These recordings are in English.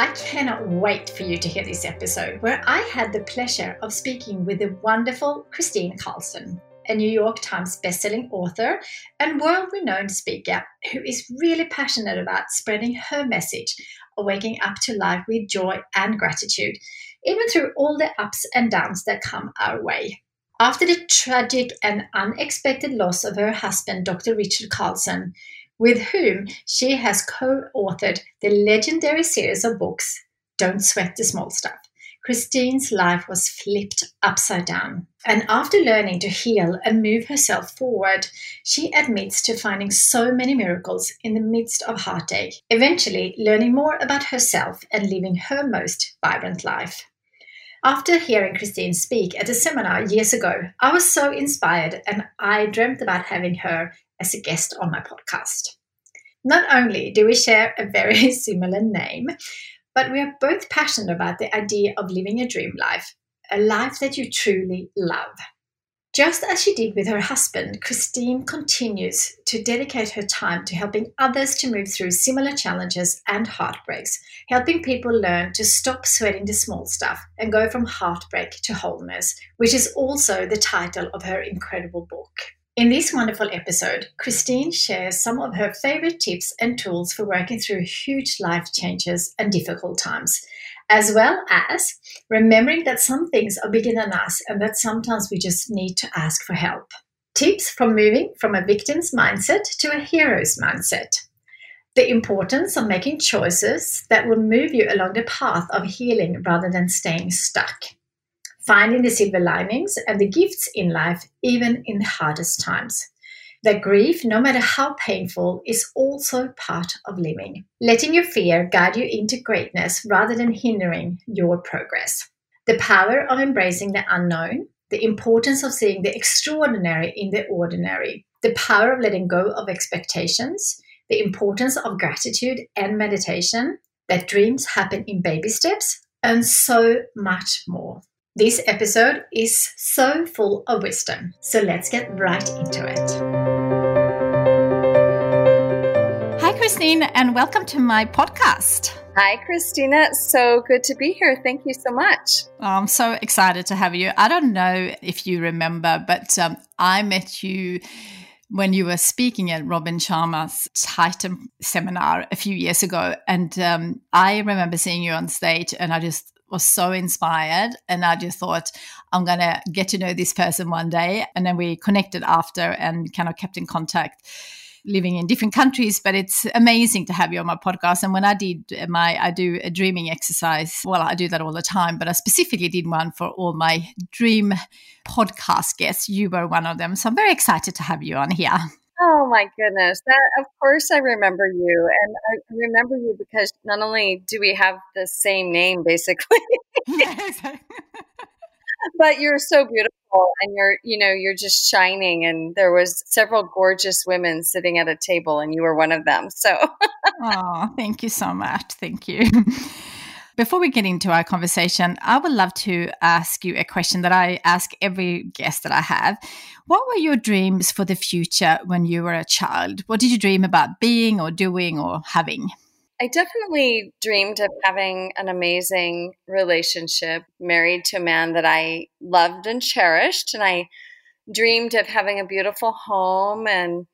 I cannot wait for you to hear this episode where I had the pleasure of speaking with the wonderful Kristine Carlson, a New York Times bestselling author and world renowned speaker who is really passionate about spreading her message of waking up to life with joy and gratitude, even through all the ups and downs that come our way. After the tragic and unexpected loss of her husband, Dr. Richard Carlson, with whom she has co authored the legendary series of books, Don't Sweat the Small Stuff. Kristine's life was flipped upside down. And after learning to heal and move herself forward, she admits to finding so many miracles in the midst of heartache, eventually learning more about herself and living her most vibrant life. After hearing Kristine speak at a seminar years ago, I was so inspired and I dreamt about having her as a guest on my podcast. Not only do we share a very similar name, but we are both passionate about the idea of living a dream life, a life that you truly love. Just as she did with her husband, Kristine continues to dedicate her time to helping others to move through similar challenges and heartbreaks, helping people learn to stop sweating the small stuff and go from heartbreak to wholeness, which is also the title of her incredible book. In this wonderful episode, Kristine shares some of her favorite tips and tools for working through huge life changes and difficult times, as well as remembering that some things are bigger than us and that sometimes we just need to ask for help. Tips from moving from a victim's mindset to a hero's mindset. The importance of making choices that will move you along the path of healing rather than staying stuck finding the silver linings and the gifts in life, even in the hardest times. That grief, no matter how painful, is also part of living. Letting your fear guide you into greatness rather than hindering your progress. The power of embracing the unknown, the importance of seeing the extraordinary in the ordinary, the power of letting go of expectations, the importance of gratitude and meditation, that dreams happen in baby steps, and so much more. This episode is so full of wisdom, so let's get right into it. Hi, Kristine, and welcome to my podcast. Hi, Christina. So good to be here. Thank you so much. I'm so excited to have you. I don't know if you remember, but um, I met you when you were speaking at Robin Sharma's Titan seminar a few years ago. And um, I remember seeing you on stage, and I just was so inspired. And I just thought, I'm going to get to know this person one day. And then we connected after and kind of kept in contact living in different countries but it's amazing to have you on my podcast and when i did my i do a dreaming exercise well i do that all the time but i specifically did one for all my dream podcast guests you were one of them so i'm very excited to have you on here Oh my goodness. That of course I remember you and I remember you because not only do we have the same name basically but you're so beautiful and you're you know you're just shining and there was several gorgeous women sitting at a table and you were one of them. So Oh, thank you so much. Thank you. Before we get into our conversation, I would love to ask you a question that I ask every guest that I have. What were your dreams for the future when you were a child? What did you dream about being or doing or having? I definitely dreamed of having an amazing relationship, married to a man that I loved and cherished. And I dreamed of having a beautiful home and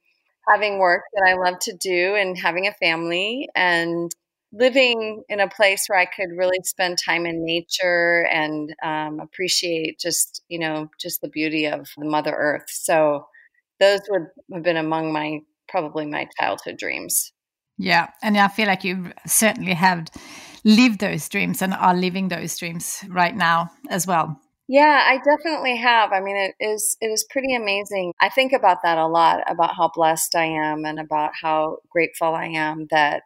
having work that I love to do and having a family and living in a place where I could really spend time in nature and um, appreciate just, you know, just the beauty of Mother Earth. So those would have been among my probably my childhood dreams. Yeah. And I feel like you certainly have lived those dreams and are living those dreams right now as well. Yeah, I definitely have. I mean, it is it is pretty amazing. I think about that a lot about how blessed I am and about how grateful I am that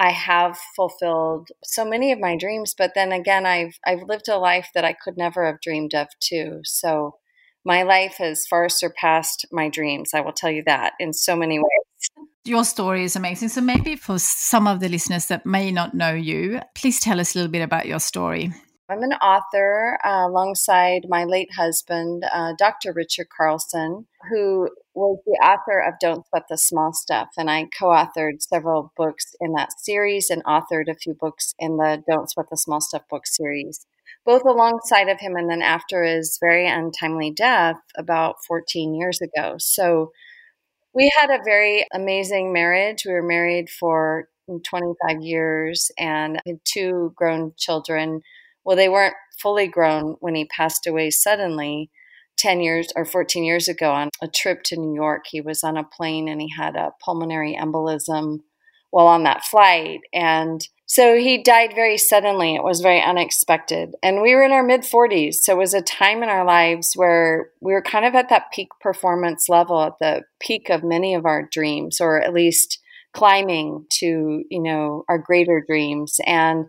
I have fulfilled so many of my dreams, but then again, I've I've lived a life that I could never have dreamed of too. So my life has far surpassed my dreams. I will tell you that in so many ways. Your story is amazing. So maybe for some of the listeners that may not know you, please tell us a little bit about your story. I'm an author uh, alongside my late husband, uh, Dr. Richard Carlson, who was the author of Don't Sweat the Small Stuff. And I co authored several books in that series and authored a few books in the Don't Sweat the Small Stuff book series, both alongside of him and then after his very untimely death about 14 years ago. So we had a very amazing marriage. We were married for 25 years and had two grown children well, they weren't fully grown when he passed away suddenly 10 years or 14 years ago on a trip to New York. He was on a plane and he had a pulmonary embolism while on that flight. And so he died very suddenly. It was very unexpected. And we were in our mid 40s. So it was a time in our lives where we were kind of at that peak performance level, at the peak of many of our dreams, or at least climbing to, you know, our greater dreams. And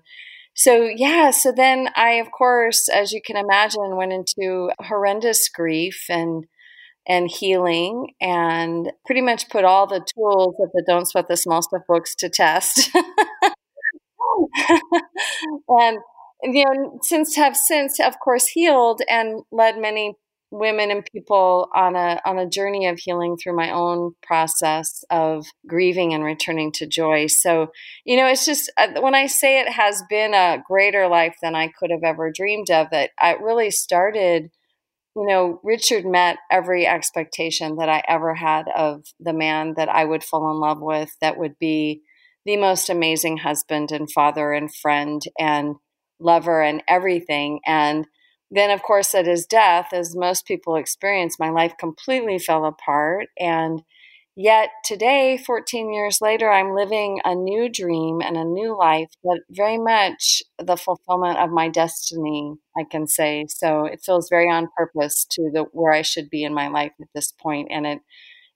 so yeah so then i of course as you can imagine went into horrendous grief and and healing and pretty much put all the tools of the don't sweat the small stuff books to test. And you know since have since of course healed and led many women and people on a on a journey of healing through my own process of grieving and returning to joy. So, you know, it's just uh, when I say it has been a greater life than I could have ever dreamed of. That I really started. You know, Richard met every expectation that I ever had of the man that I would fall in love with. That would be the most amazing husband and father and friend and lover and everything. And then, of course, at his death, as most people experience, my life completely fell apart. And yet, today, 14 years later, I'm living a new dream and a new life, but very much the fulfillment of my destiny, I can say. So it feels very on purpose to the where I should be in my life at this point, and it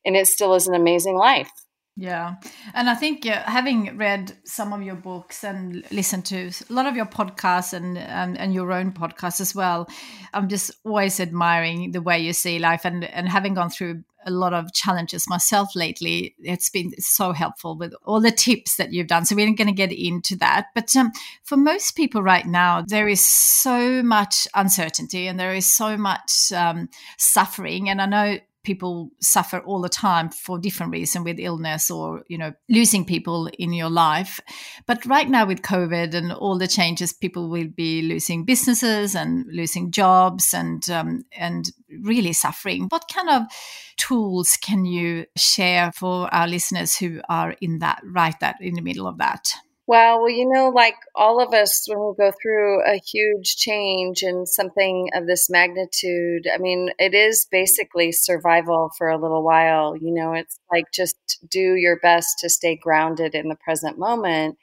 and it still is an amazing life. Yeah. And I think uh, having read some of your books and listened to a lot of your podcasts and, and, and your own podcast as well, I'm just always admiring the way you see life and, and having gone through a lot of challenges myself lately. It's been so helpful with all the tips that you've done. So we're going to get into that. But um, for most people right now, there is so much uncertainty and there is so much um, suffering. And I know people suffer all the time for different reasons with illness or you know losing people in your life. But right now with covid and all the changes people will be losing businesses and losing jobs and um, and really suffering. What kind of tools can you share for our listeners who are in that right that in the middle of that well, well, you know, like all of us, when we go through a huge change and something of this magnitude, I mean, it is basically survival for a little while. You know, it's like just do your best to stay grounded in the present moment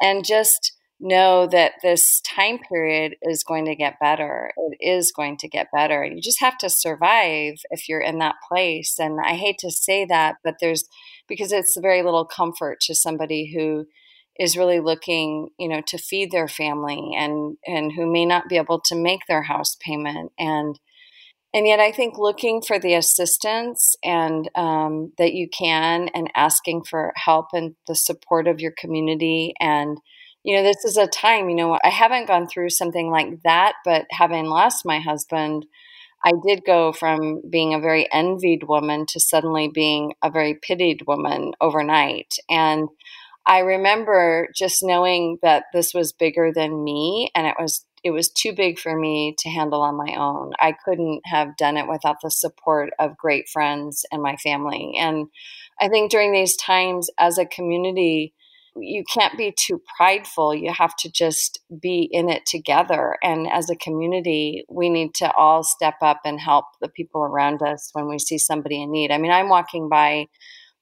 and just know that this time period is going to get better. It is going to get better. You just have to survive if you're in that place. And I hate to say that, but there's because it's very little comfort to somebody who is really looking, you know, to feed their family and and who may not be able to make their house payment and and yet I think looking for the assistance and um, that you can and asking for help and the support of your community and you know, this is a time, you know, I haven't gone through something like that, but having lost my husband, I did go from being a very envied woman to suddenly being a very pitied woman overnight. And I remember just knowing that this was bigger than me and it was it was too big for me to handle on my own. I couldn't have done it without the support of great friends and my family. And I think during these times as a community, you can't be too prideful. You have to just be in it together. And as a community, we need to all step up and help the people around us when we see somebody in need. I mean, I'm walking by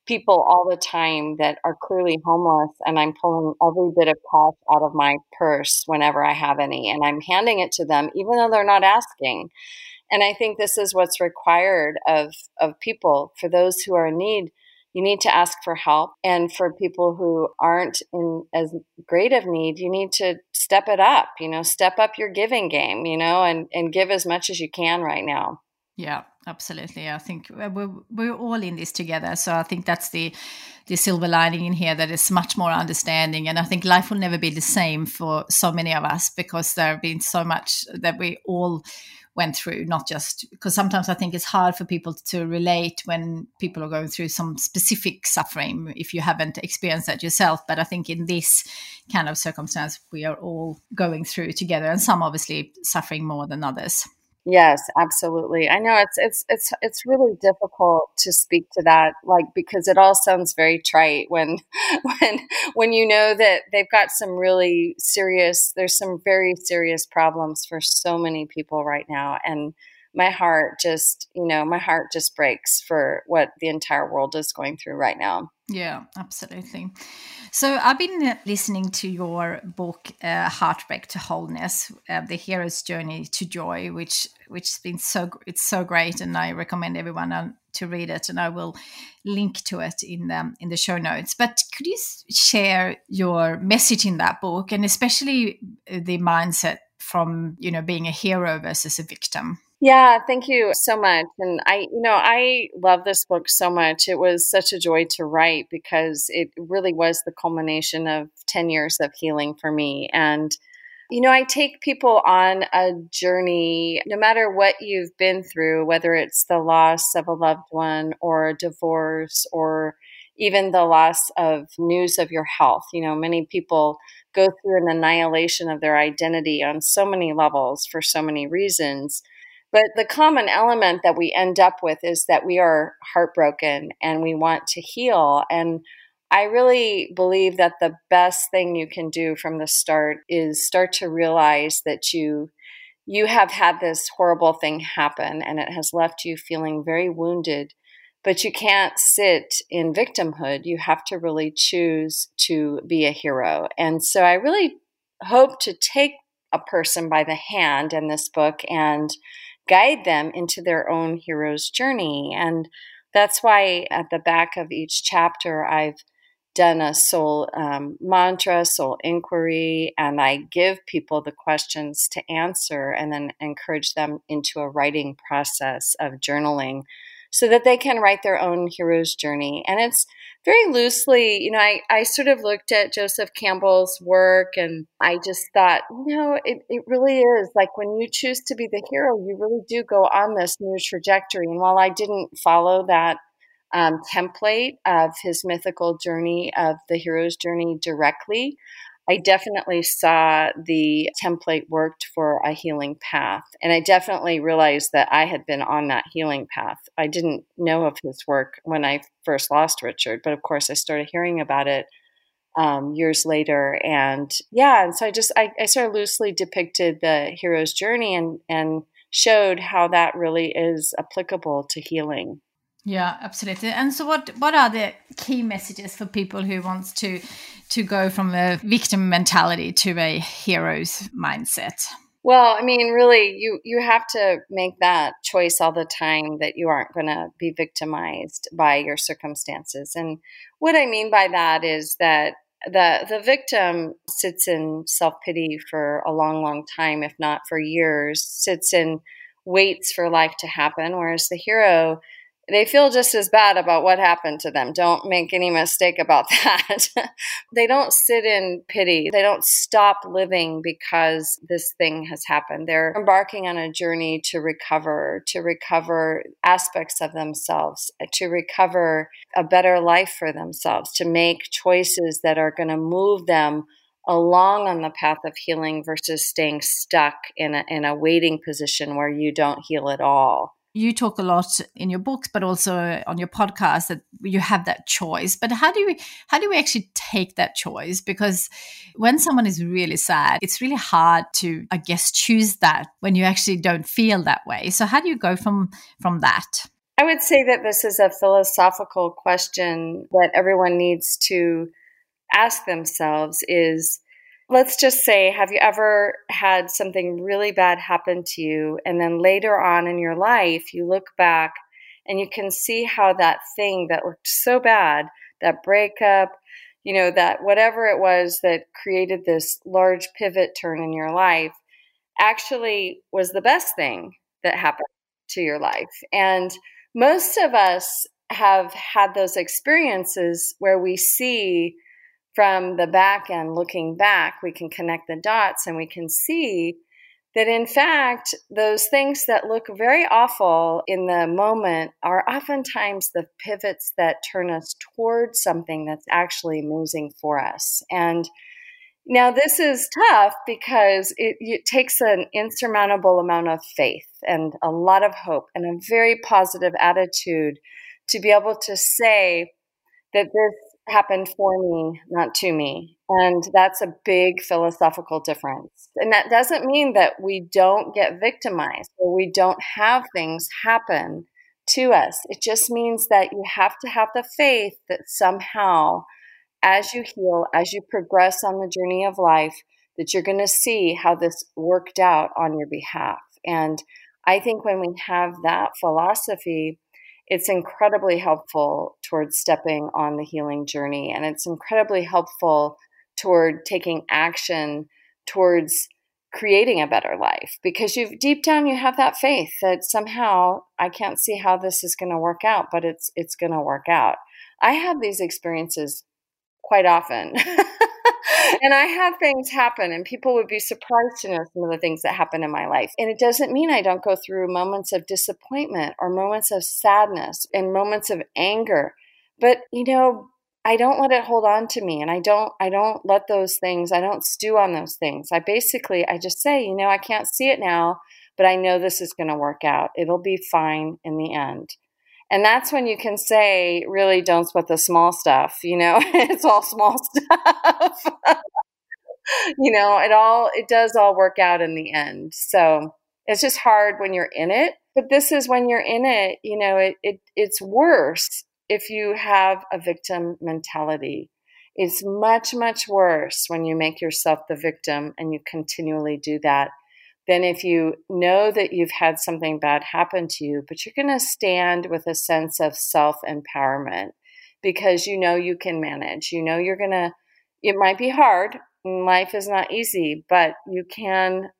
people all the time that are clearly homeless and I'm pulling every bit of cash out of my purse whenever I have any and I'm handing it to them even though they're not asking. And I think this is what's required of of people for those who are in need you need to ask for help. And for people who aren't in as great of need, you need to step it up, you know, step up your giving game, you know, and, and give as much as you can right now. Yeah, absolutely. I think we're, we're all in this together. So I think that's the the silver lining in here that is much more understanding. And I think life will never be the same for so many of us because there have been so much that we all went through, not just because sometimes I think it's hard for people to relate when people are going through some specific suffering if you haven't experienced that yourself. But I think in this kind of circumstance, we are all going through together, and some obviously suffering more than others. Yes, absolutely. I know it's it's it's it's really difficult to speak to that like because it all sounds very trite when when when you know that they've got some really serious there's some very serious problems for so many people right now and my heart just, you know, my heart just breaks for what the entire world is going through right now. Yeah, absolutely. So I've been listening to your book, uh, "Heartbreak to Wholeness: uh, The Hero's Journey to Joy," which which's been so it's so great, and I recommend everyone uh, to read it. And I will link to it in the in the show notes. But could you share your message in that book, and especially uh, the mindset from you know being a hero versus a victim? Yeah, thank you so much. And I, you know, I love this book so much. It was such a joy to write because it really was the culmination of 10 years of healing for me. And, you know, I take people on a journey, no matter what you've been through, whether it's the loss of a loved one or a divorce or even the loss of news of your health. You know, many people go through an annihilation of their identity on so many levels for so many reasons. But the common element that we end up with is that we are heartbroken and we want to heal. And I really believe that the best thing you can do from the start is start to realize that you you have had this horrible thing happen and it has left you feeling very wounded. But you can't sit in victimhood. You have to really choose to be a hero. And so i really hope to take a person by the hand in this book and guide them into their own hero's journey. And that's why at the back of each chapter, I've done a soul um, mantra, soul inquiry, and I give people the questions to answer and then encourage them into a writing process of journaling so that they can write their own hero's journey. And it's very loosely, you know, I, I sort of looked at Joseph Campbell's work and I just thought, you know, it, it really is like when you choose to be the hero, you really do go on this new trajectory. And while I didn't follow that um, template of his mythical journey of the hero's journey directly, I definitely saw the template worked for a healing path. And I definitely realized that I had been on that healing path. I didn't know of his work when I first lost Richard, but of course I started hearing about it um, years later. And yeah, and so I just, I, I sort of loosely depicted the hero's journey and, and showed how that really is applicable to healing. Yeah, absolutely. And so, what what are the key messages for people who wants to to go from a victim mentality to a hero's mindset? Well, I mean, really, you you have to make that choice all the time that you aren't going to be victimized by your circumstances. And what I mean by that is that the the victim sits in self pity for a long, long time, if not for years. Sits in waits for life to happen, whereas the hero they feel just as bad about what happened to them. Don't make any mistake about that. they don't sit in pity. They don't stop living because this thing has happened. They're embarking on a journey to recover, to recover aspects of themselves, to recover a better life for themselves, to make choices that are going to move them along on the path of healing versus staying stuck in a, in a waiting position where you don't heal at all you talk a lot in your books but also on your podcast that you have that choice. But how do we how do we actually take that choice? Because when someone is really sad it's really hard to i guess choose that when you actually don't feel that way. So how do you go from from that? I would say that this is a philosophical question that everyone needs to ask themselves is let's just say, have you ever had something really bad happen to you? And then later on in your life, you look back and you can see how that thing that looked so bad, that breakup, you know, that whatever it was that created this large pivot turn in your life actually was the best thing that happened to your life. And most of us have had those experiences where we see from the back end looking back, we can connect the dots and we can see that in fact, those things that look very awful in the moment are oftentimes the pivots that turn us towards something that's actually moving for us. And now, this is tough because it, it, takes an insurmountable amount of faith and a lot of hope and a very positive attitude to be able to say that this happened for me, not to me. And that's a big philosophical difference. And that doesn't mean that we don't get victimized or we don't have things happen to us. It just means that you have to have the faith that somehow, as you heal, as you progress on the journey of life, that you're going to see how this worked out on your behalf. And I think when we have that philosophy, it's incredibly helpful towards stepping on the healing journey and it's incredibly helpful toward taking action towards creating a better life because you've deep down you have that faith that somehow I can't see how this is going to work out but it's it's going to work out. I have these experiences quite often. and I have things happen, and people would be surprised to know some of the things that happen in my life. And it doesn't mean I don't go through moments of disappointment or moments of sadness and moments of anger. But, you know, I don't let it hold on to me and I don't I don't let those things I don't stew on those things. I basically I just say, you know, I can't see it now, but I know this is going to work out. It'll be fine in the end. And that's when you can say, really don't sweat the small stuff. You know, it's all small stuff. you know, it all, it does all work out in the end. So it's just hard when you're in it. But this is when you're in it, you know, it, it it's worse if you have a victim mentality. It's much, much worse when you make yourself the victim and you continually do that than if you know that you've had something bad happen to you, but you're going to stand with a sense of self empowerment because you know you can manage. You know you're going to, it might be hard. Life is not easy, but you can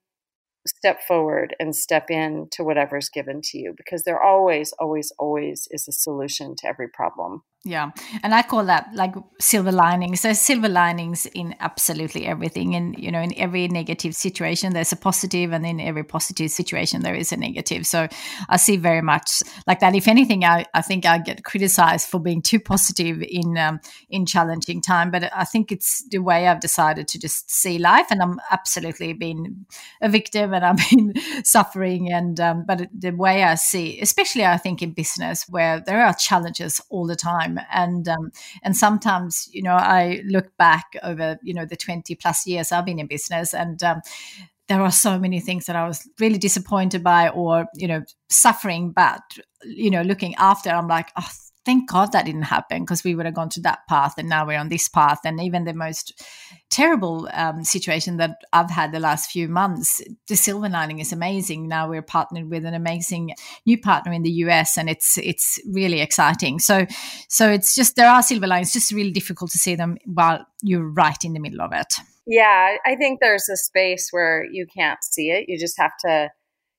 step forward and step in to whatever's given to you because there always, always, always is a solution to every problem. Yeah. And I call that like silver linings. There's silver linings in absolutely everything. And, you know, in every negative situation, there's a positive, and in every positive situation, there is a negative. So I see very much like that. If anything, I, I think I get criticized for being too positive in, um, in challenging time. But I think it's the way I've decided to just see life. And I'm absolutely been a victim and I've been suffering. And, um, but the way I see, especially I think in business where there are challenges all the time time and um, and sometimes you know i look back over you know the 20 plus years i've been in business and um, there are so many things that I was really disappointed by or, you know, suffering. But, you know, looking after, I'm like, oh, thank God that didn't happen because we would have gone to that path and now we're on this path. And even the most terrible um, situation that I've had the last few months, the silver lining is amazing. Now we're partnered with an amazing new partner in the US and it's it's really exciting. So so it's just there are silver linings, just really difficult to see them while you're right in the middle of it. Yeah, I think there's a space where you can't see it. You just have to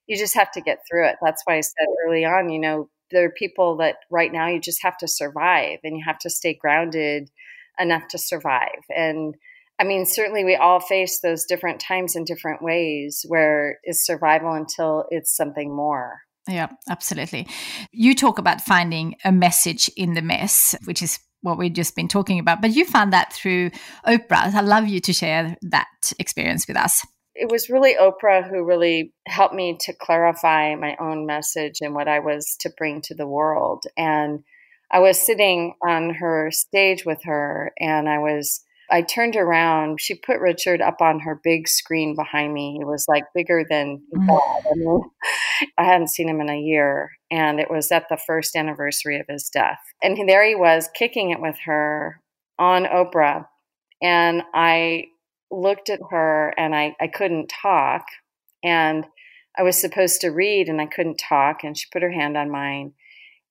you just have to get through it. That's why I said early on, you know, there are people that right now you just have to survive and you have to stay grounded enough to survive. And I mean, certainly we all face those different times in different ways where it's survival until it's something more. Yeah, absolutely. You talk about finding a message in the mess, which is what we've just been talking about, but you found that through Oprah. I'd love you to share that experience with us. It was really Oprah who really helped me to clarify my own message and what I was to bring to the world. And I was sitting on her stage with her and I was I turned around. She put Richard up on her big screen behind me. He was like bigger than. Mm. I, I hadn't seen him in a year. And it was at the first anniversary of his death. And there he was kicking it with her on Oprah. And I looked at her and I, I couldn't talk. And I was supposed to read and I couldn't talk. And she put her hand on mine.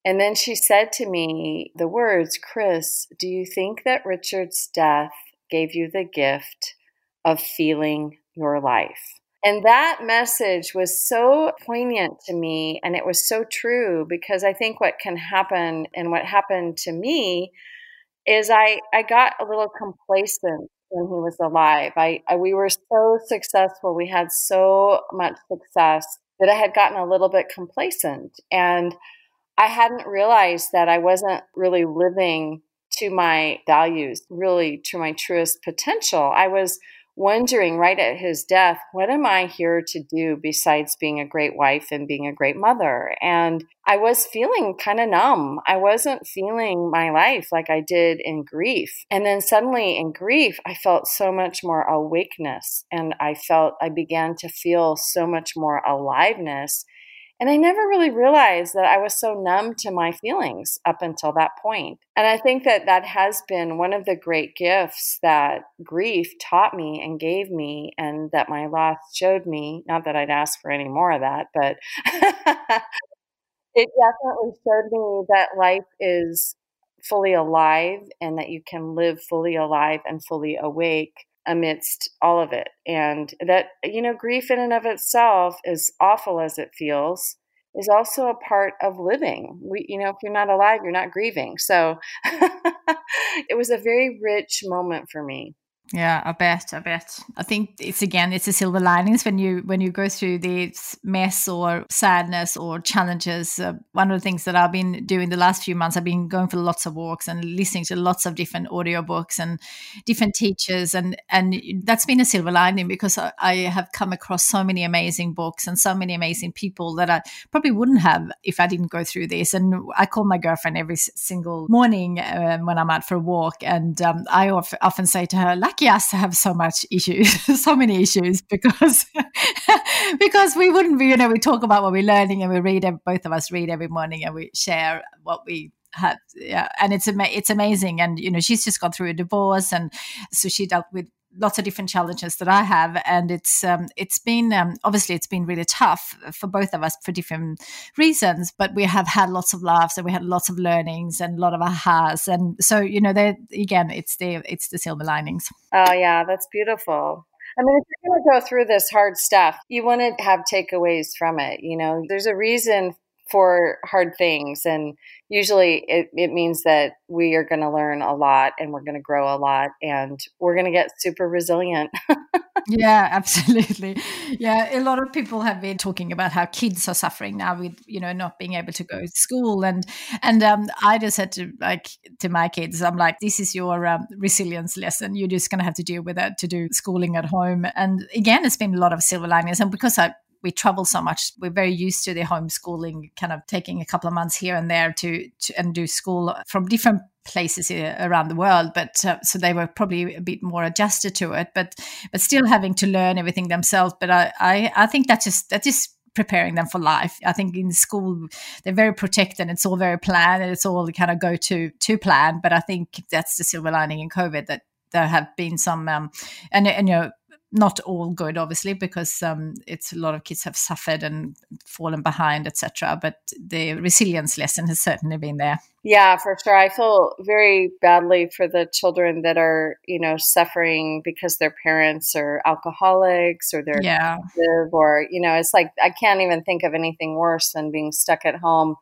And then she said to me the words, Chris, do you think that Richard's death gave you the gift of feeling your life? And that message was so poignant to me and it was so true because I think what can happen and what happened to me is I, I got a little complacent when he was alive. I, I we were so successful. We had so much success that I had gotten a little bit complacent and I hadn't realized that I wasn't really living to my values, really to my truest potential. I was wondering right at his death, what am I here to do besides being a great wife and being a great mother? And I was feeling kind of numb. I wasn't feeling my life like I did in grief. And then suddenly in grief, I felt so much more awakeness and I felt I began to feel so much more aliveness and I never really realized that I was so numb to my feelings up until that point. And I think that that has been one of the great gifts that grief taught me and gave me, and that my loss showed me. Not that I'd ask for any more of that, but it definitely showed me that life is fully alive and that you can live fully alive and fully awake amidst all of it. And that, you know, grief in and of itself, as awful as it feels, is also a part of living. We, you know, if you're not alive, you're not grieving. So it was a very rich moment for me. Yeah, I bet. I bet. I think it's again, it's the silver linings when you when you go through this mess or sadness or challenges. Uh, one of the things that I've been doing the last few months, I've been going for lots of walks and listening to lots of different audiobooks and different teachers, and and that's been a silver lining because I, I have come across so many amazing books and so many amazing people that I probably wouldn't have if I didn't go through this. And I call my girlfriend every single morning um, when I'm out for a walk, and um, I often say to her, like lucky us to have so much issues, so many issues, because because we wouldn't be, you know, we talk about what we're learning and we read, both of us read every morning and we share what we had yeah and it's ama- it's amazing. And you know she's just gone through a divorce and so she dealt with lots of different challenges that I have, and it's um, it's been um, obviously it's been really tough for both of us for different reasons. But we have had lots of laughs, and we had lots of learnings, and a lot of ahas, and so you know, they again, it's the it's the silver linings. Oh yeah, that's beautiful. I mean, if you're going to go through this hard stuff, you want to have takeaways from it. You know, there's a reason for hard things. And usually it, it means that we are going to learn a lot and we're going to grow a lot and we're going to get super resilient. yeah, absolutely. Yeah, a lot of people have been talking about how kids are suffering now with, you know, not being able to go to school. And, and um, I just said to like, to my kids, I'm like, this is your um, resilience lesson. You're just going to have to deal with it to do schooling at home. And again, it's been a lot of silver linings. And because I we travel so much. We're very used to the homeschooling, kind of taking a couple of months here and there to, to and do school from different places around the world but uh, so they were probably a bit more adjusted to it but but still having to learn everything themselves but i i, I think that just that is just preparing them for life i think in school they're very protected it's all very planned and it's all kind of go to to plan but i think that's the silver lining in covid that there have been some um, and, and you know not all good, obviously, because um, it's a lot of kids have suffered and fallen behind, etc. But the resilience lesson has certainly been there. Yeah, for sure. I feel very badly for the children that are, you know, suffering because their parents are alcoholics or they're yeah. or you know, it's like I can't even think of anything worse than being stuck at home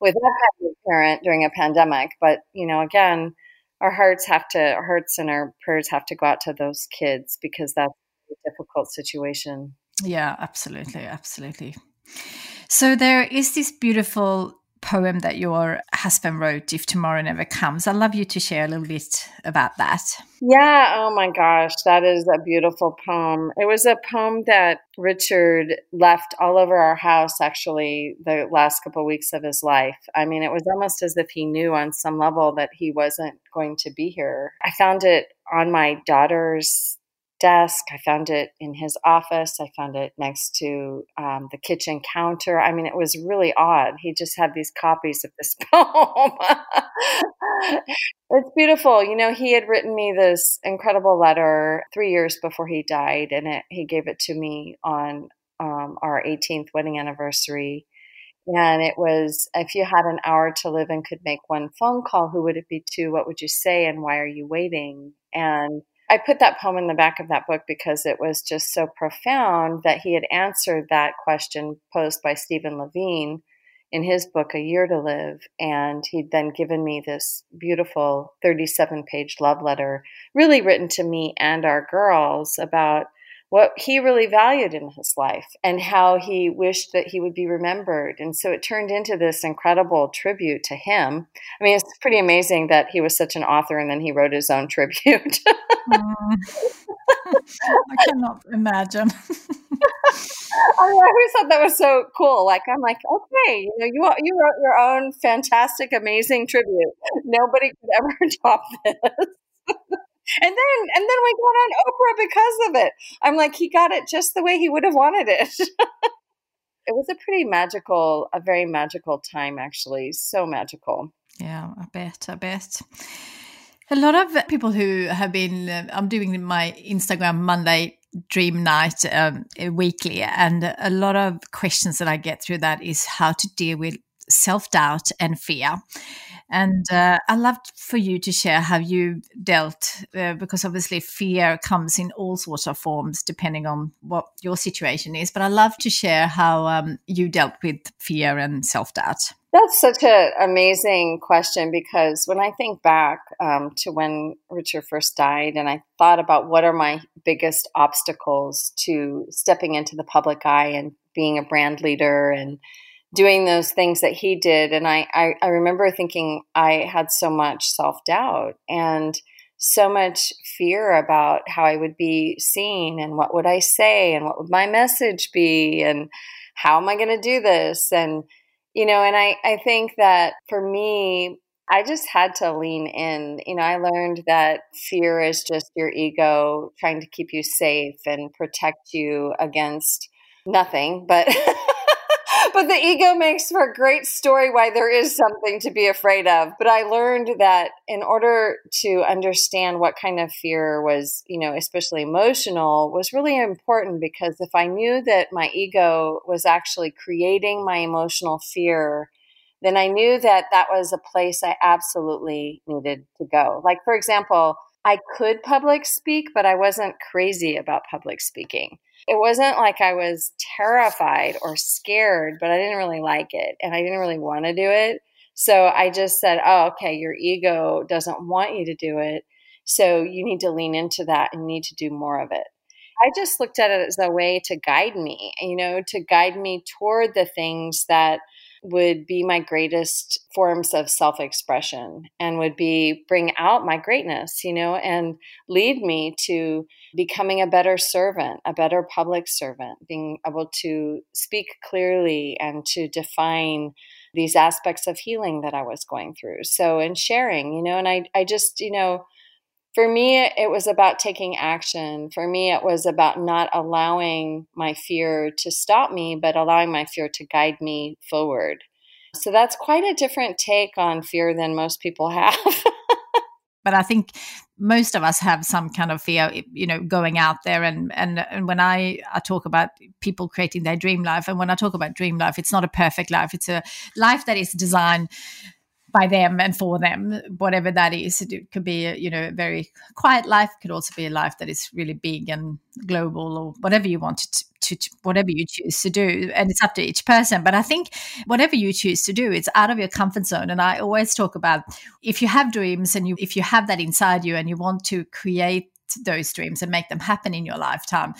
with that kind of parent during a pandemic. But, you know, again, our hearts have to, our hearts and our prayers have to go out to those kids because that's difficult situation. Yeah, absolutely. Absolutely. So there is this beautiful poem that your husband wrote, If Tomorrow Never Comes. I'd love you to share a little bit about that. Yeah, oh my gosh, that is a beautiful poem. It was a poem that Richard left all over our house actually the last couple of weeks of his life. I mean, it was almost as if he knew on some level that he wasn't going to be here. I found it on my daughter's desk. I found it in his office. I found it next to um, the kitchen counter. I mean, it was really odd. He just had these copies of this poem. it's beautiful. You know, he had written me this incredible letter three years before he died, and it, he gave it to me on um, our 18th wedding anniversary. And it was if you had an hour to live and could make one phone call, who would it be to? What would you say? And why are you waiting? And I put that poem in the back of that book because it was just so profound that he had answered that question posed by Stephen Levine in his book, A Year to Live. And he'd then given me this beautiful 37 page love letter, really written to me and our girls about what he really valued in his life and how he wished that he would be remembered. And so it turned into this incredible tribute to him. I mean, it's pretty amazing that he was such an author and then he wrote his own tribute. mm. I cannot imagine. I always thought that was so cool. Like I'm like, okay, you know, you you wrote your own fantastic, amazing tribute. Nobody could ever top this. And then and then we got on Oprah because of it. I'm like, he got it just the way he would have wanted it. it was a pretty magical, a very magical time actually. So magical. Yeah, I bet, I bet. A lot of people who have been, uh, I'm doing my Instagram Monday dream night um, weekly, and a lot of questions that I get through that is how to deal with self doubt and fear. And uh, I'd love for you to share how you dealt, uh, because obviously fear comes in all sorts of forms depending on what your situation is. But I'd love to share how um, you dealt with fear and self doubt. That's such an amazing question because when I think back um, to when Richard first died, and I thought about what are my biggest obstacles to stepping into the public eye and being a brand leader and doing those things that he did. And I, I, I remember thinking I had so much self doubt and so much fear about how I would be seen and what would I say and what would my message be and how am I going to do this? And, you know, and I, I think that for me, I just had to lean in. You know, I learned that fear is just your ego trying to keep you safe and protect you against nothing, but but the ego makes for a great story why there is something to be afraid of. But I learned that in order to understand what kind of fear was, you know, especially emotional, was really important because if I knew that my ego was actually creating my emotional fear, then I knew that that was a place I absolutely needed to go. Like, for example, I could public speak, but I wasn't crazy about public speaking it wasn't like I was terrified or scared, but I didn't really like it and I didn't really want to do it. So I just said, oh, okay, your ego doesn't want you to do it. So you need to lean into that and need to do more of it. I just looked at it as a way to guide me, you know, to guide me toward the things that would be my greatest forms of self expression and would be bring out my greatness, you know, and lead me to becoming a better servant, a better public servant, being able to speak clearly and to define these aspects of healing that I was going through. So, and sharing, you know, and I, I just, you know, for me, it was about taking action. For me, it was about not allowing my fear to stop me, but allowing my fear to guide me forward. So that's quite a different take on fear than most people have. but I think most of us have some kind of fear, you know, going out there. And and and when I, I talk about people creating their dream life, and when I talk about dream life, it's not a perfect life. It's a life that is designed by them and for them, whatever that is. It could be, you know, a very quiet life. It could also be a life that is really big and global or whatever you want to, to, to, whatever you choose to do. And it's up to each person. But I think whatever you choose to do, it's out of your comfort zone. And I always talk about if you have dreams and you, if you have that inside you and you want to create those dreams and make them happen in your lifetime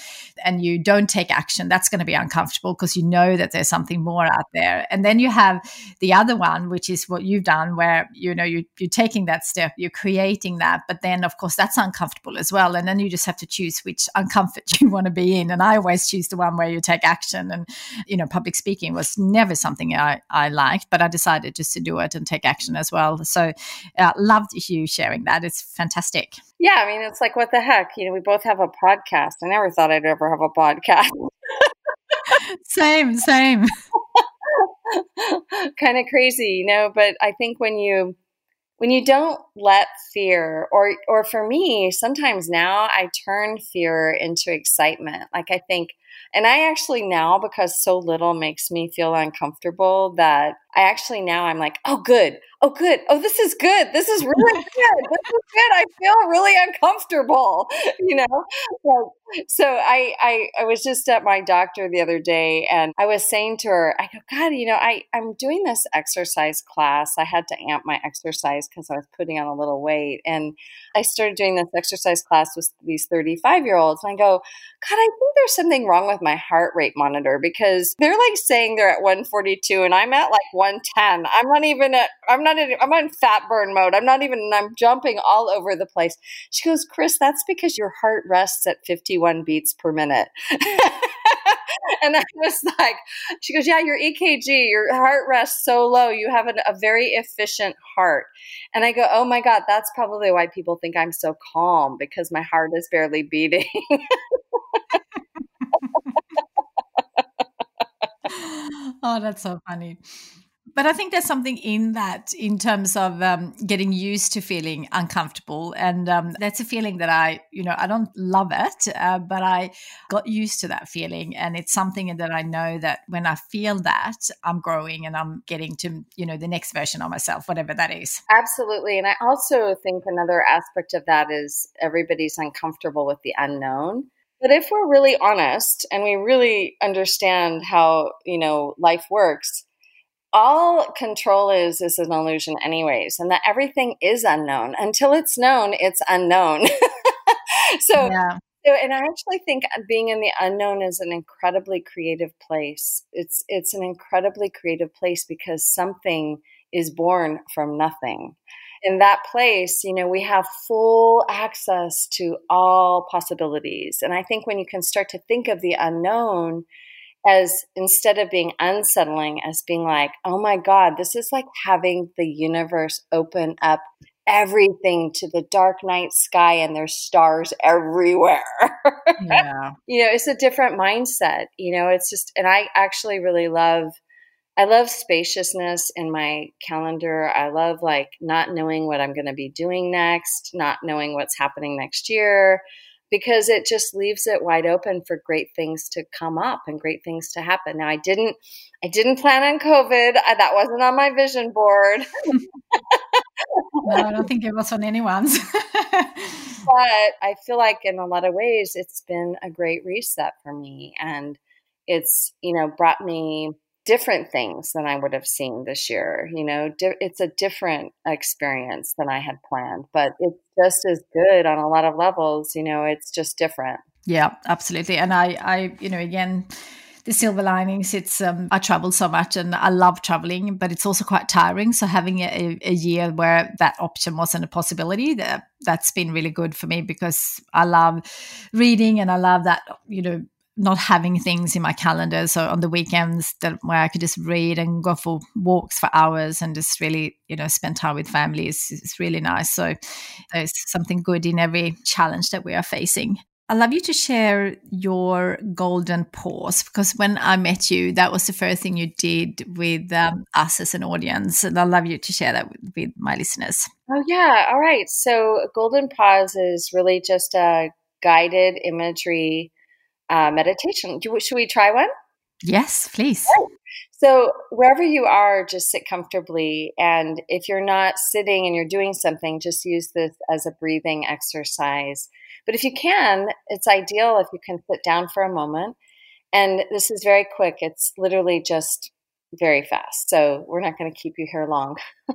and you don't take action that's going to be uncomfortable because you know that there's something more out there. And then you have the other one which is what you've done where you know you, you're taking that step you're creating that but then of course that's uncomfortable as well and then you just have to choose which uncomfort you want to be in and i always choose the one where you take action and you know public speaking was never something i, I liked but i decided just to do it and take action as well. So uh, loved you sharing that it's fantastic. Yeah, I mean, it's like, what the heck? You know, we both have a podcast. I never thought I'd ever have a podcast. same, same. kind of crazy, you know, but I think when you when you don't let fear or or for me, sometimes now I turn fear into excitement. Like I think and I actually now because so little makes me feel uncomfortable that I actually now I'm like, "Oh good oh, good. Oh, this is good. This is really good. This is good. I feel really uncomfortable, you know? So, so I, I, I was just at my doctor the other day and I was saying to her, I go, God, you know, I, I'm doing this exercise class. I had to amp my exercise because I was putting on a little weight. And I started doing this exercise class with these 35 year olds. And I go, God, I think there's something wrong with my heart rate monitor because they're like saying they're at 142 and I'm at like 110. I'm not even at, I'm not in, I'm on fat burn mode. I'm not even, I'm jumping all over the place. She goes, Chris, that's because your heart rests at 51 beats per minute. and I was like, she goes, yeah, your EKG, your heart rests so low. You have an, a very efficient heart. And I go, oh my God, that's probably why people think I'm so calm because my heart is barely beating. oh, that's so funny but I think there's something in that in terms of um, getting used to feeling uncomfortable, and um, that's a feeling that I, you know, I don't love it, uh, but I got used to that feeling, and it's something that I know that when I feel that, I'm growing and I'm getting to, you know, the next version of myself, whatever that is. Absolutely, and I also think another aspect of that is everybody's uncomfortable with the unknown. But if we're really honest and we really understand how, you know, life works, all control is is an illusion anyways and that everything is unknown until it's known it's unknown so yeah. so and i actually think being in the unknown is an incredibly creative place it's it's an incredibly creative place because something is born from nothing in that place, you know, we have full access to all possibilities. And I think when you can start to think of the unknown as instead of being unsettling, as being like, oh my God, this is like having the universe open up everything to the dark night sky and there's stars everywhere. Yeah. you know, it's a different mindset. You know, it's just, and I actually really love. I love spaciousness in my calendar. I love like not knowing what I'm going to be doing next, not knowing what's happening next year, because it just leaves it wide open for great things to come up and great things to happen. Now I didn't I didn't plan on COVID. I, that wasn't on my vision board. no, I don't think it was on anyone's. but I feel like in a lot of ways it's been a great reset for me and it's, you know, brought me different things than I would have seen this year. You know, di- it's a different experience than I had planned, but it's just as good on a lot of levels. You know, it's just different. Yeah, absolutely. And I, I, you know, again, the silver linings it's um, i travel so much and i love traveling but it's also quite tiring so having a, a year where that option wasn't a possibility that that's been really good for me because i love reading and i love that you know not having things in my calendar. So on the weekends that where I could just read and go for walks for hours and just really, you know, spend time with family is, is really nice. So there's something good in every challenge that we are facing. I'd love you to share your golden pause because when I met you, that was the first thing you did with um, us as an audience. And I'd love you to share that with, with my listeners. Oh, yeah. All right. So, golden pause is really just a guided imagery uh, meditation. Do, should we try one? Yes, please. Right. So, wherever you are, just sit comfortably. And if you're not sitting and you're doing something, just use this as a breathing exercise. But if you can, it's ideal if you can sit down for a moment. And this is very quick, it's literally just very fast. So, we're not going to keep you here long.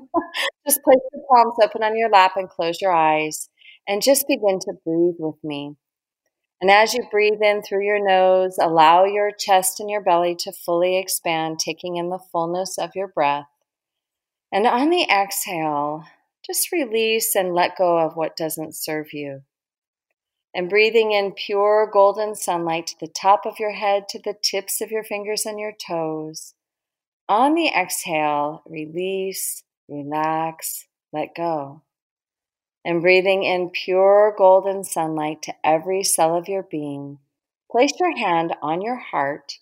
just place your palms open on your lap and close your eyes and just begin to breathe with me. And as you breathe in through your nose, allow your chest and your belly to fully expand, taking in the fullness of your breath. And on the exhale, just release and let go of what doesn't serve you. And breathing in pure golden sunlight to the top of your head, to the tips of your fingers and your toes. On the exhale, release, relax, let go and breathing in pure golden sunlight to every cell of your being, place your hand on your heart,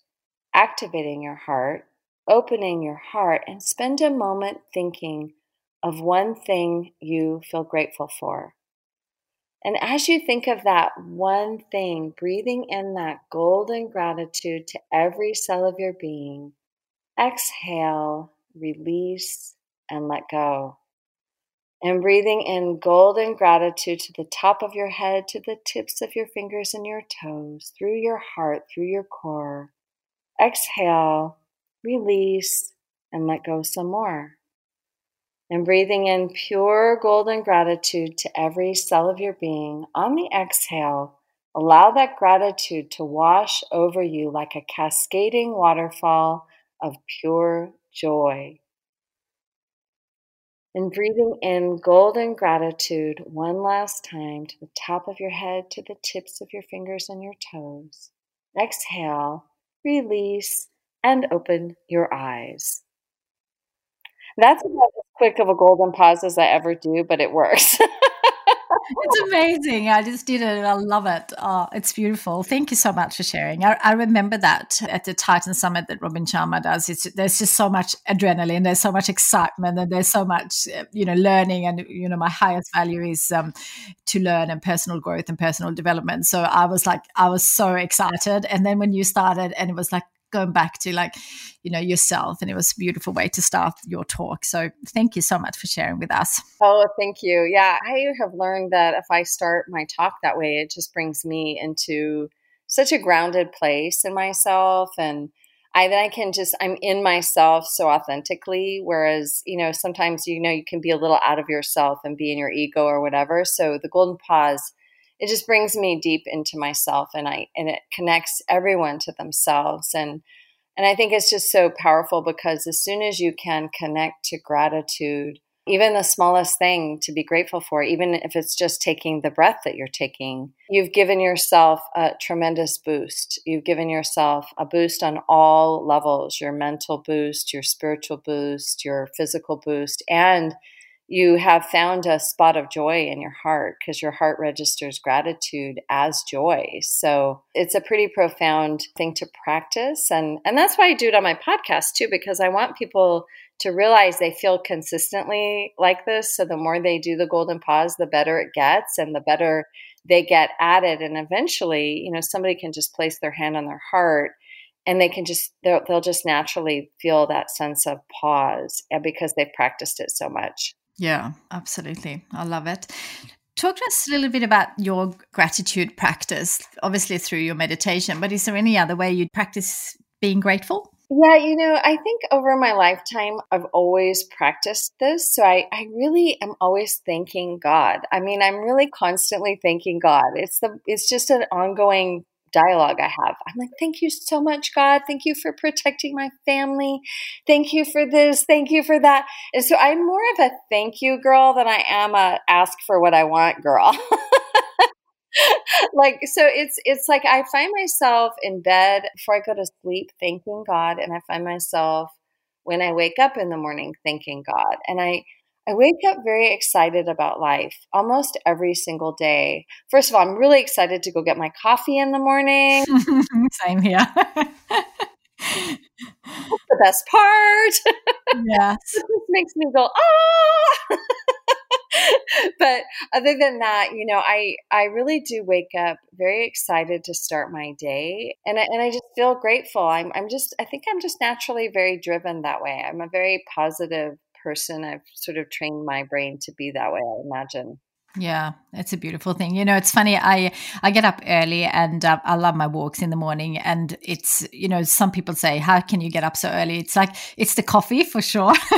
activating your heart, opening your heart, and spend a moment thinking of one thing you feel grateful for. And as you think of that one thing, breathing in that golden gratitude to every cell of your being, exhale, release, and let go and breathing in golden gratitude to the top of your head, to the tips of your fingers and your toes, through your heart, through your core. Exhale, release, and let go some more. And breathing in pure golden gratitude to every cell of your being. On the exhale, allow that gratitude to wash over you like a cascading waterfall of pure joy and breathing in golden gratitude one last time to the top of your head, to the tips of your fingers and your toes. Exhale, release, and open your eyes. That's about as quick of a golden pause as I ever do, but it works. it's amazing. I just did it. I love it. Oh, it's beautiful. Thank you so much for sharing. I, I remember that at the Titan Summit that Robin Sharma does. It's, there's just so much adrenaline. There's so much excitement, and there's so much you know learning. And you know, my highest value is um, to learn and personal growth and personal development. So I was like, I was so excited. And then when you started, and it was like going back to like you know yourself and it was a beautiful way to start your talk so thank you so much for sharing with us oh thank you yeah i have learned that if i start my talk that way it just brings me into such a grounded place in myself and I then I can just I'm in myself so authentically. Whereas, you know, sometimes you know you can be a little out of yourself and be in your ego or whatever. So the golden pause it just brings me deep into myself and I and it connects everyone to themselves and and I think it's just so powerful because as soon as you can connect to gratitude, even the smallest thing to be grateful for, even if it's just taking the breath that you're taking, you've given yourself a tremendous boost. You've given yourself a boost on all levels your mental boost, your spiritual boost, your physical boost, and you have found a spot of joy in your heart because your heart registers gratitude as joy. So it's a pretty profound thing to practice. And, and that's why I do it on my podcast too, because I want people to realize they feel consistently like this. So the more they do the golden pause, the better it gets and the better they get at it. And eventually, you know, somebody can just place their hand on their heart and they can just they'll, they'll just naturally feel that sense of pause eh, because they've practiced it so much yeah, absolutely. I love it. Talk to us a little bit about your gratitude practice, obviously through your meditation, but is there any other way you'd practice being grateful? Yeah, you know, I think over my lifetime, I've always practiced this. So I, I really am always thanking God. I mean, I'm really constantly thanking God. It's the, it's just an ongoing dialogue I have. I'm like, thank you so much, God. Thank you for protecting my family. Thank you for this. Thank you for that. And so I'm more of a thank you girl than I am a ask for what I want girl. like so it's it's like I find myself in bed before I go to sleep thanking God and I find myself when I wake up in the morning thanking God. And I I wake up very excited about life almost every single day. First of all, I'm really excited to go get my coffee in the morning. Same here. the best part. Yes. this makes me go, ah. but other than that, you know, I I really do wake up very excited to start my day, and I, and I just feel grateful. I'm I'm just I think I'm just naturally very driven that way. I'm a very positive person. I've sort of trained my brain to be that way. I imagine. Yeah, it's a beautiful thing. You know, it's funny. I I get up early and uh, I love my walks in the morning. And it's you know, some people say, "How can you get up so early?" It's like it's the coffee for sure.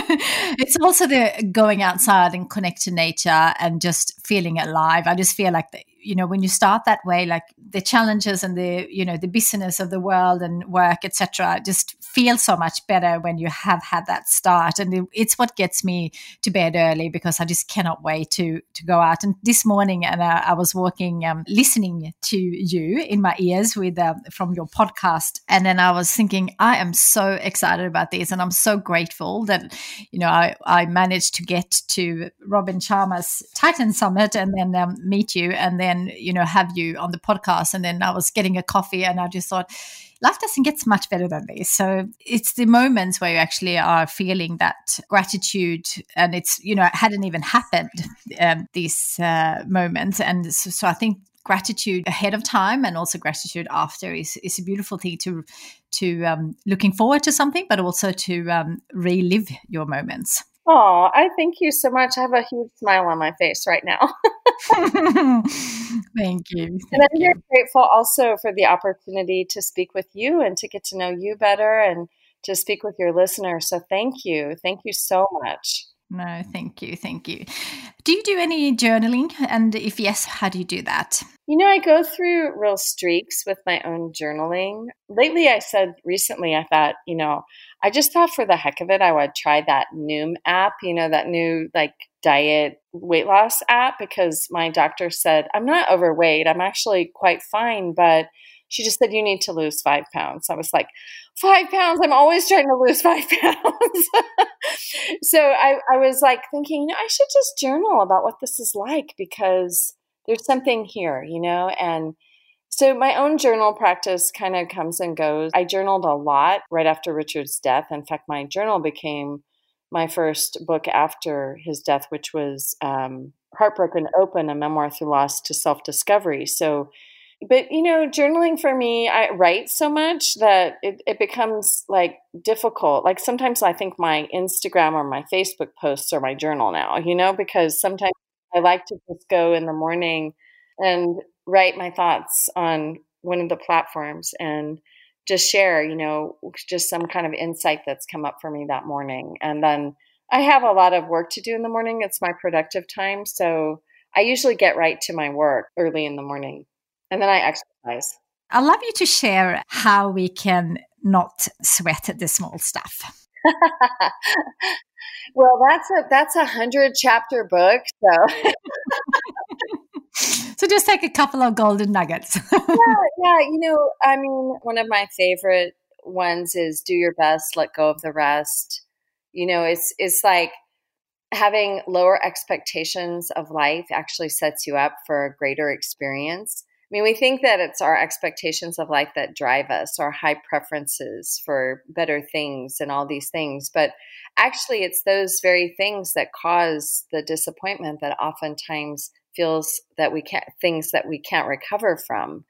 it's also the going outside and connect to nature and just feeling alive. I just feel like the, you know when you start that way like the challenges and the you know the business of the world and work etc just feel so much better when you have had that start. And it's what gets me to bed early because i just cannot wait to to go out. And this morning and i was walking um, listening to you in my ears with uh, from your podcast. And then i was thinking i am so excited about this and i'm so grateful that you know i, I managed to get to robin sharma's titan summit and then um, meet you and then you know have you on the podcast and then i was getting a coffee and i just thought life doesn't get much better than this. So it's the moments where you actually are feeling that gratitude and it's you know it hadn't even happened um, these uh, moments and so, so i think gratitude ahead of time and also gratitude after is, is a beautiful thing to to um, looking forward to something but also to um, relive your moments Oh, I thank you so much. I have a huge smile on my face right now. thank you. Thank and I'm very grateful also for the opportunity to speak with you and to get to know you better and to speak with your listeners. So thank you. Thank you so much. No, thank you. Thank you. Do you do any journaling? And if yes, how do you do that? You know, I go through real streaks with my own journaling. Lately, I said recently, I thought, you know, I just thought for the heck of it, I would try that Noom app, you know, that new like diet weight loss app, because my doctor said, I'm not overweight. I'm actually quite fine, but she just said, You need to lose five pounds. I was like, Five pounds? I'm always trying to lose five pounds. so I, I was like thinking, you know, I should just journal about what this is like because there's something here, you know? And so my own journal practice kind of comes and goes. I journaled a lot right after Richard's death. In fact, my journal became my first book after his death, which was um, Heartbroken Open, a memoir through loss to self discovery. So but you know journaling for me i write so much that it, it becomes like difficult. Like sometimes i think my instagram or my facebook posts are my journal now you know because sometimes i like to just go in the morning and write my thoughts on one of the platforms and just share you know just some kind of insight that's come up for me that morning. And then i have a lot of work to do in the morning. It's my productive time so i usually get right to my work early in the morning and then I exercise. I'd love you to share how we can not sweat the small stuff. well, that's a that's a hundred chapter book, so. so just take a couple of golden nuggets. yeah, yeah. You know, I mean, one of my favorite ones is "Do your best, let go of the rest." You know, it's it's like having lower expectations of life actually sets you up for a greater experience. I mean, we think that it's our expectations of life that drive us, our high preferences for better things and all these things. But actually, it's those very things that cause the disappointment that oftentimes feels that we can't, things that we can't recover from.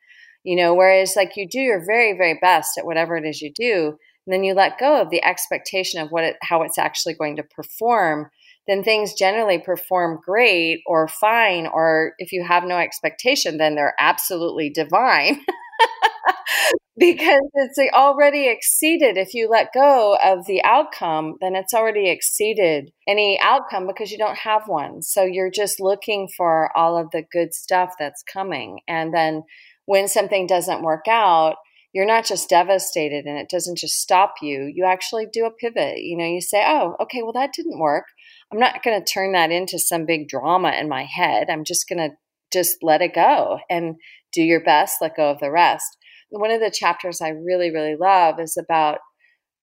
You know, whereas like you do your very, very best at whatever it is you do, and then you let go of the expectation of what it, how it's actually going to perform then things generally perform great or fine. Or if you have no expectation, then they're absolutely divine. because it's already exceeded. If you let go of the outcome, then it's already exceeded any outcome because you don't have one. So you're just looking for all of the good stuff that's coming. And then when something doesn't work out, you're not just devastated and it doesn't just stop you. You actually do a pivot. You know, you say, oh, okay, well, that didn't work. I'm not going to turn that into some big drama in my head. I'm just going to just let it go and do your best, let go of the rest. One of the chapters I really, really love is about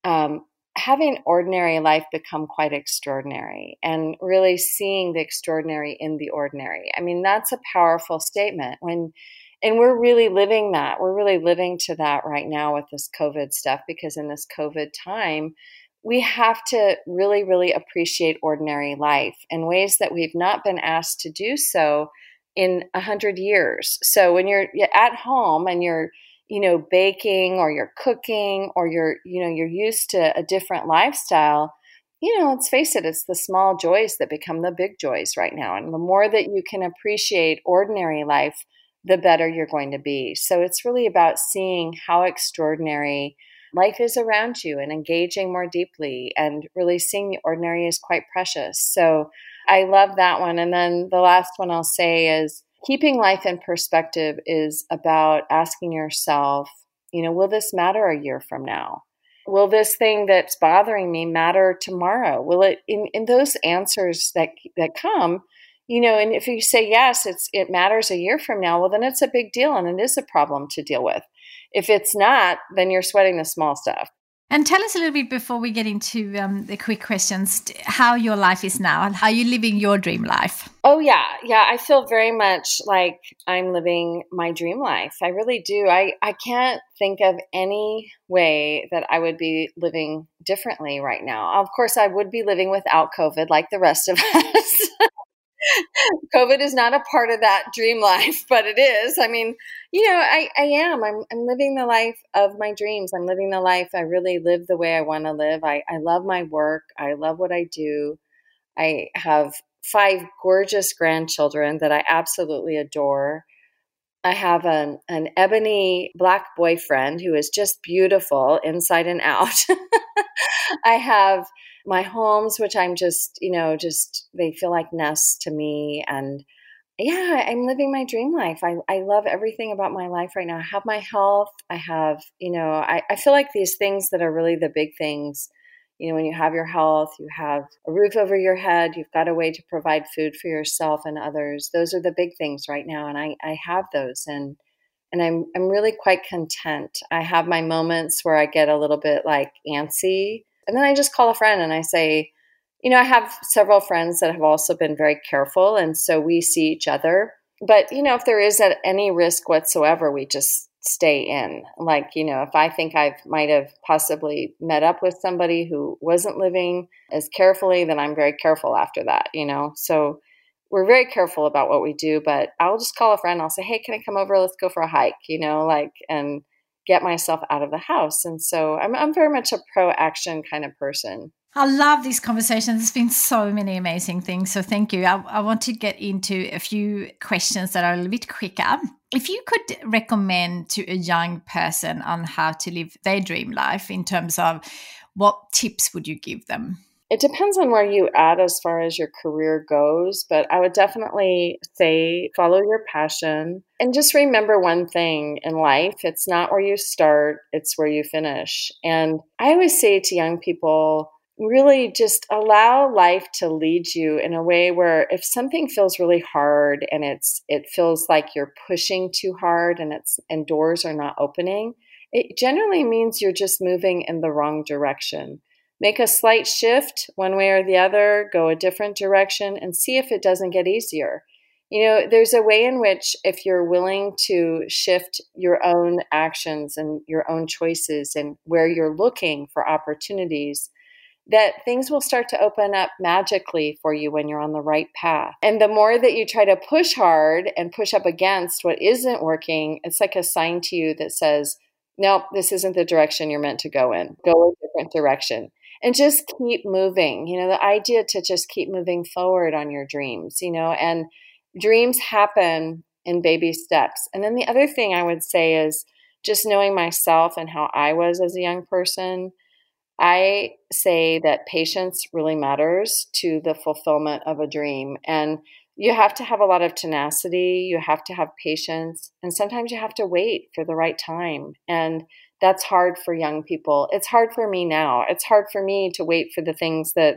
um, having ordinary life become quite extraordinary and really seeing the extraordinary in the ordinary. I mean, that's a powerful statement when and we're really living that. We're really living to that right now with this COVID stuff because in this COVID time, we have to really, really appreciate ordinary life in ways that we've not been asked to do so in a hundred years. So when you're at home and you're, you know, baking or you're cooking or you're, you know, you're used to a different lifestyle, you know, let's face it, it's the small joys that become the big joys right now. And the more that you can appreciate ordinary life, the better you're going to be. So it's really about seeing how extraordinary life is around you and engaging more deeply and really seeing the ordinary is quite precious. So I love that one. And then the last one I'll say is keeping life in perspective is about asking yourself, you know, will this matter a year from now? Will this thing that's bothering me matter tomorrow? Will it in, in those answers that that come, you know, and if you say yes, it's it matters a year from now, well then it's a big deal and it is a problem to deal with. If it's not, then you're sweating the small stuff. And tell us a little bit before we get into um, the quick questions how your life is now and how you're living your dream life. Oh, yeah. Yeah. I feel very much like I'm living my dream life. I really do. I, I can't think of any way that I would be living differently right now. Of course, I would be living without COVID like the rest of us. COVID is not a part of that dream life, but it is. I mean, you know, I, I am. I'm, I'm living the life of my dreams. I'm living the life I really live the way I want to live. I, I love my work. I love what I do. I have five gorgeous grandchildren that I absolutely adore. I have an, an ebony black boyfriend who is just beautiful inside and out. I have my homes, which I'm just, you know, just they feel like nests to me. And yeah, I'm living my dream life. I, I love everything about my life right now. I have my health. I have, you know, I, I feel like these things that are really the big things. You know, when you have your health, you have a roof over your head, you've got a way to provide food for yourself and others. Those are the big things right now. And I, I have those. And and I'm I'm really quite content. I have my moments where I get a little bit like antsy and then I just call a friend and I say, you know, I have several friends that have also been very careful. And so we see each other. But, you know, if there is at any risk whatsoever, we just stay in. Like, you know, if I think I might have possibly met up with somebody who wasn't living as carefully, then I'm very careful after that, you know? So we're very careful about what we do, but I'll just call a friend. I'll say, hey, can I come over? Let's go for a hike, you know, like, and get myself out of the house. And so I'm, I'm very much a pro action kind of person. I love these conversations. There's been so many amazing things. So thank you. I, I, want to get into a few questions that are a little bit quicker. If you could recommend to a young person on how to live their dream life in terms of what tips would you give them? It depends on where you at as far as your career goes, but I would definitely say follow your passion and just remember one thing in life it's not where you start, it's where you finish. And I always say to young people, really just allow life to lead you in a way where if something feels really hard and it's it feels like you're pushing too hard and it's and doors are not opening it generally means you're just moving in the wrong direction Make a slight shift one way or the other, go a different direction, and see if it doesn't get easier. You know, there's a way in which, if you're willing to shift your own actions and your own choices and where you're looking for opportunities, that things will start to open up magically for you when you're on the right path. And the more that you try to push hard and push up against what isn't working, it's like a sign to you that says, nope, this isn't the direction you're meant to go in. Go a different direction and just keep moving. You know, the idea to just keep moving forward on your dreams, you know, and dreams happen in baby steps. And then the other thing I would say is just knowing myself and how I was as a young person. I say that patience really matters to the fulfillment of a dream. And you have to have a lot of tenacity, you have to have patience, and sometimes you have to wait for the right time. And that's hard for young people. It's hard for me now. It's hard for me to wait for the things that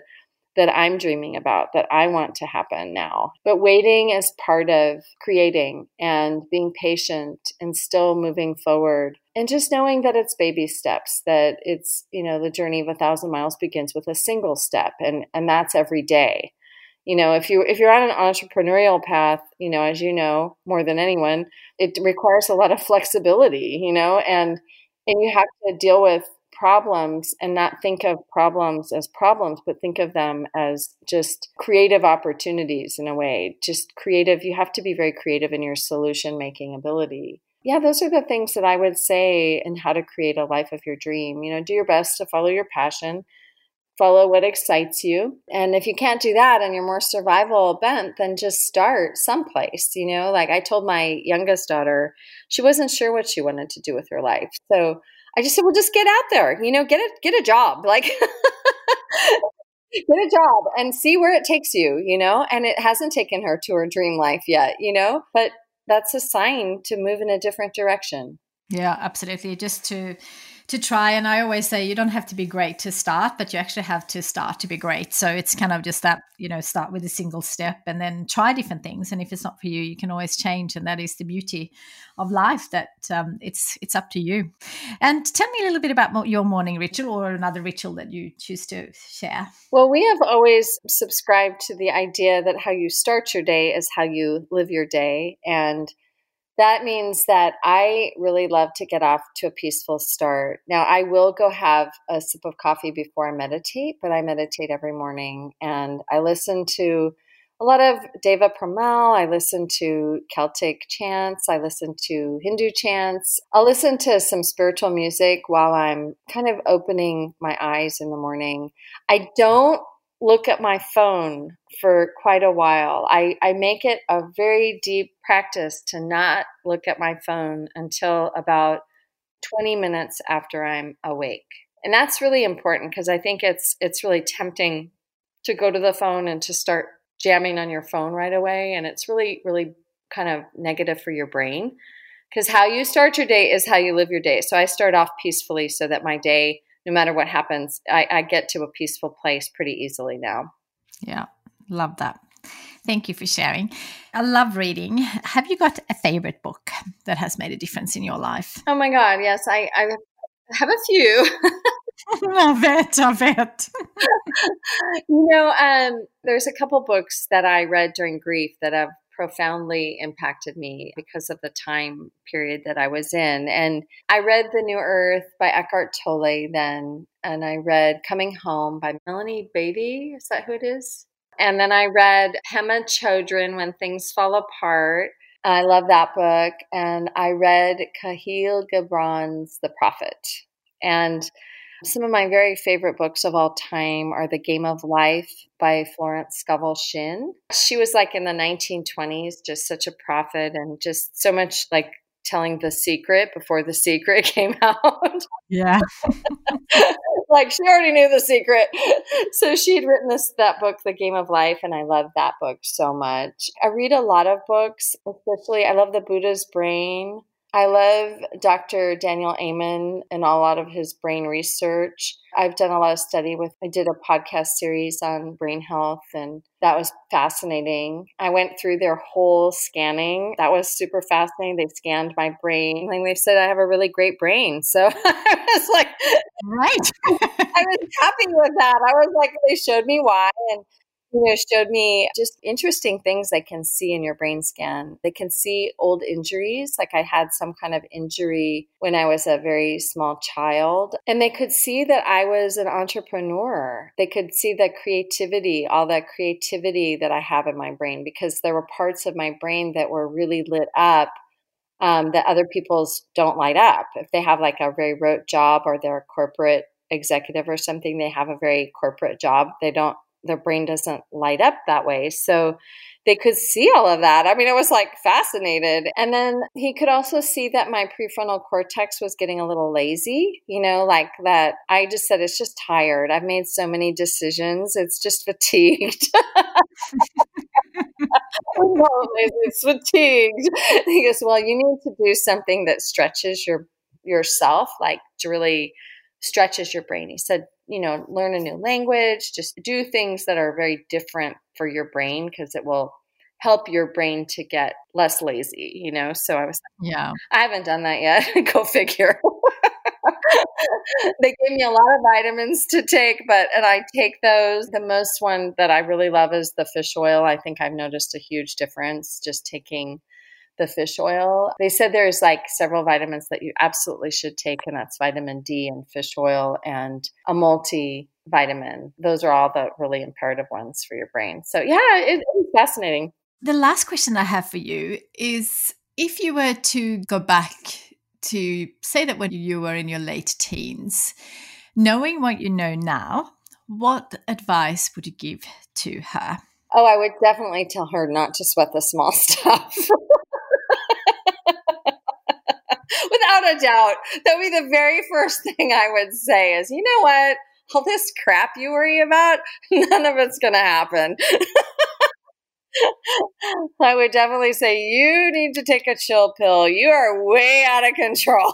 that I'm dreaming about that I want to happen now. But waiting is part of creating and being patient and still moving forward and just knowing that it's baby steps that it's, you know, the journey of a thousand miles begins with a single step and and that's every day. You know, if you if you're on an entrepreneurial path, you know, as you know more than anyone, it requires a lot of flexibility, you know, and and you have to deal with problems and not think of problems as problems, but think of them as just creative opportunities in a way. Just creative, you have to be very creative in your solution making ability. Yeah, those are the things that I would say in how to create a life of your dream. You know, do your best to follow your passion follow what excites you. And if you can't do that and you're more survival bent, then just start someplace, you know? Like I told my youngest daughter, she wasn't sure what she wanted to do with her life. So I just said, well, just get out there, you know, get a, get a job. Like, get a job and see where it takes you, you know? And it hasn't taken her to her dream life yet, you know? But that's a sign to move in a different direction. Yeah, absolutely. Just to to try. And I always say you don't have to be great to start, but you actually have to start to be great. So it's kind of just that, you know, start with a single step and then try different things. And if it's not for you, you can always change. And that is the beauty of life that um, it's it's up to you. And tell me a little bit about your morning ritual or another ritual that you choose to share. Well, we have always subscribed to the idea that how you start your day is how you live your day. And that means that I really love to get off to a peaceful start. Now, I will go have a sip of coffee before I meditate, but I meditate every morning and I listen to a lot of Deva Premal. I listen to Celtic chants. I listen to Hindu chants. I'll listen to some spiritual music while I'm kind of opening my eyes in the morning. I don't look at my phone for quite a while. I, I make it a very deep practice to not look at my phone until about 20 minutes after I'm awake. And that's really important because I think it's it's really tempting to go to the phone and to start jamming on your phone right away and it's really really kind of negative for your brain because how you start your day is how you live your day. So I start off peacefully so that my day no matter what happens, I, I get to a peaceful place pretty easily now. Yeah, love that. Thank you for sharing. I love reading. Have you got a favorite book that has made a difference in your life? Oh my God, yes, I, I have a few. I bet, I bet. you know, um, there's a couple books that I read during grief that have profoundly impacted me because of the time period that I was in. And I read The New Earth by Eckhart Tolle then, and I read Coming Home by Melanie Beattie. Is that who it is? And then I read Pema Chodron When Things Fall Apart. I love that book. And I read Kahlil Gibran's The Prophet. And some of my very favorite books of all time are The Game of Life by Florence Scovel Shinn. She was like in the 1920s, just such a prophet and just so much like telling the secret before the secret came out. Yeah. like she already knew the secret. So she had written this that book, The Game of Life, and I love that book so much. I read a lot of books, especially I love The Buddha's Brain I love Dr. Daniel Amen and a lot of his brain research. I've done a lot of study with, I did a podcast series on brain health, and that was fascinating. I went through their whole scanning. That was super fascinating. They scanned my brain and they said I have a really great brain. So I was like, right. I was happy with that. I was like, they showed me why. And you know, showed me just interesting things they can see in your brain scan. They can see old injuries, like I had some kind of injury when I was a very small child, and they could see that I was an entrepreneur. They could see the creativity, all that creativity that I have in my brain, because there were parts of my brain that were really lit up um, that other people's don't light up. If they have like a very rote job or they're a corporate executive or something, they have a very corporate job. They don't their brain doesn't light up that way. So they could see all of that. I mean, it was like fascinated. And then he could also see that my prefrontal cortex was getting a little lazy, you know, like that. I just said, it's just tired. I've made so many decisions. It's just fatigued. it's fatigued. He goes, well, you need to do something that stretches your yourself, like to really stretches your brain. He said, you know, learn a new language, just do things that are very different for your brain because it will help your brain to get less lazy, you know? So I was yeah, I haven't done that yet. Go figure. they gave me a lot of vitamins to take, but and I take those. The most one that I really love is the fish oil. I think I've noticed a huge difference just taking the fish oil. They said there's like several vitamins that you absolutely should take, and that's vitamin D and fish oil and a multivitamin. Those are all the really imperative ones for your brain. So, yeah, it, it's fascinating. The last question I have for you is if you were to go back to say that when you were in your late teens, knowing what you know now, what advice would you give to her? Oh, I would definitely tell her not to sweat the small stuff. Without a doubt. That would be the very first thing I would say is, you know what? All this crap you worry about, none of it's going to happen. I would definitely say, you need to take a chill pill. You are way out of control.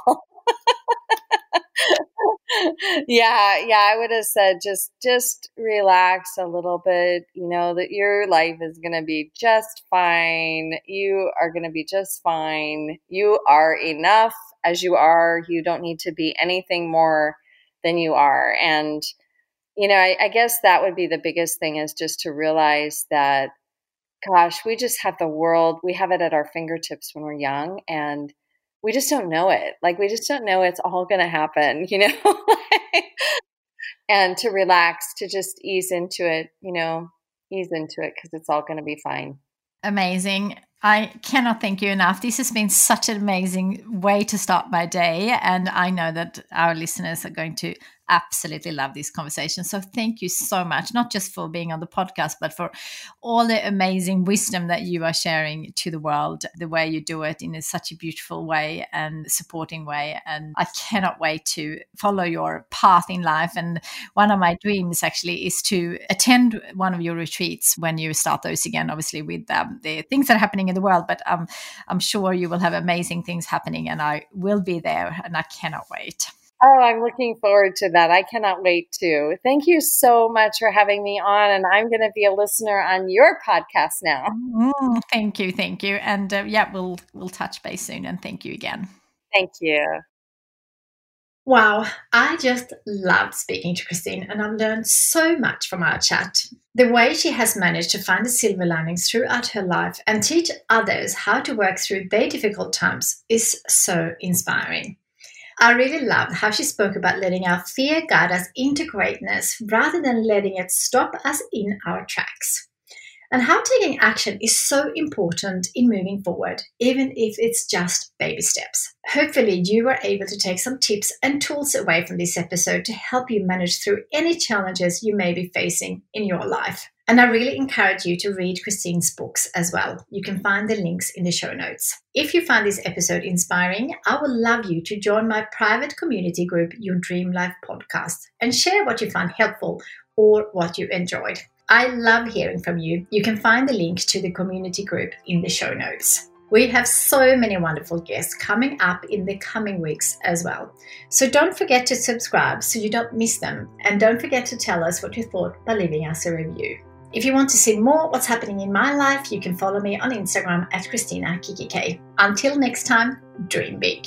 yeah, yeah, I would have said just just relax a little bit, you know, that your life is going to be just fine. You are going to be just fine. You are enough as you are. You don't need to be anything more than you are. And you know, I, I guess that would be the biggest thing is just to realize that gosh, we just have the world, we have it at our fingertips when we're young and we just don't know it. Like we just don't know it's all going to happen, you know? and to relax, to just ease into it, you know, ease into it because it's all going to be fine. Amazing. I cannot thank you enough. This has been such an amazing way to start my day. And I know that our listeners are going to absolutely love this conversation. So thank you so much, not just for being on the podcast, but for all the amazing wisdom that you are sharing to the world, the way you do it in a, such a beautiful way and supporting way. And I cannot wait to follow your path in life. And one of my dreams actually is to attend one of your retreats when you start those again, obviously with um, the things that are happening in the world. But um, I'm sure you will have amazing things happening and I will be there and I cannot wait. Oh, I'm looking forward to that. I cannot wait to. Thank you so much for having me on. And I'm going to be a listener on your podcast now. Mm, thank you. Thank you. And uh, yeah, we'll, we'll touch base soon. And thank you again. Thank you. Wow, I just loved speaking to Kristine and I've learned so much from our chat. The way she has managed to find the silver linings throughout her life and teach others how to work through their difficult times is so inspiring. I really loved how she spoke about letting our fear guide us into greatness rather than letting it stop us in our tracks. And how taking action is so important in moving forward, even if it's just baby steps. Hopefully, you were able to take some tips and tools away from this episode to help you manage through any challenges you may be facing in your life. And I really encourage you to read Kristine's books as well. You can find the links in the show notes. If you find this episode inspiring, I would love you to join my private community group, Your Dream Life Podcast, and share what you found helpful or what you enjoyed. I love hearing from you. You can find the link to the community group in the show notes. We have so many wonderful guests coming up in the coming weeks as well. So don't forget to subscribe so you don't miss them. And don't forget to tell us what you thought by leaving us a review. If you want to see more what's happening in my life, you can follow me on Instagram at Christina Kikki Until next time, dream big.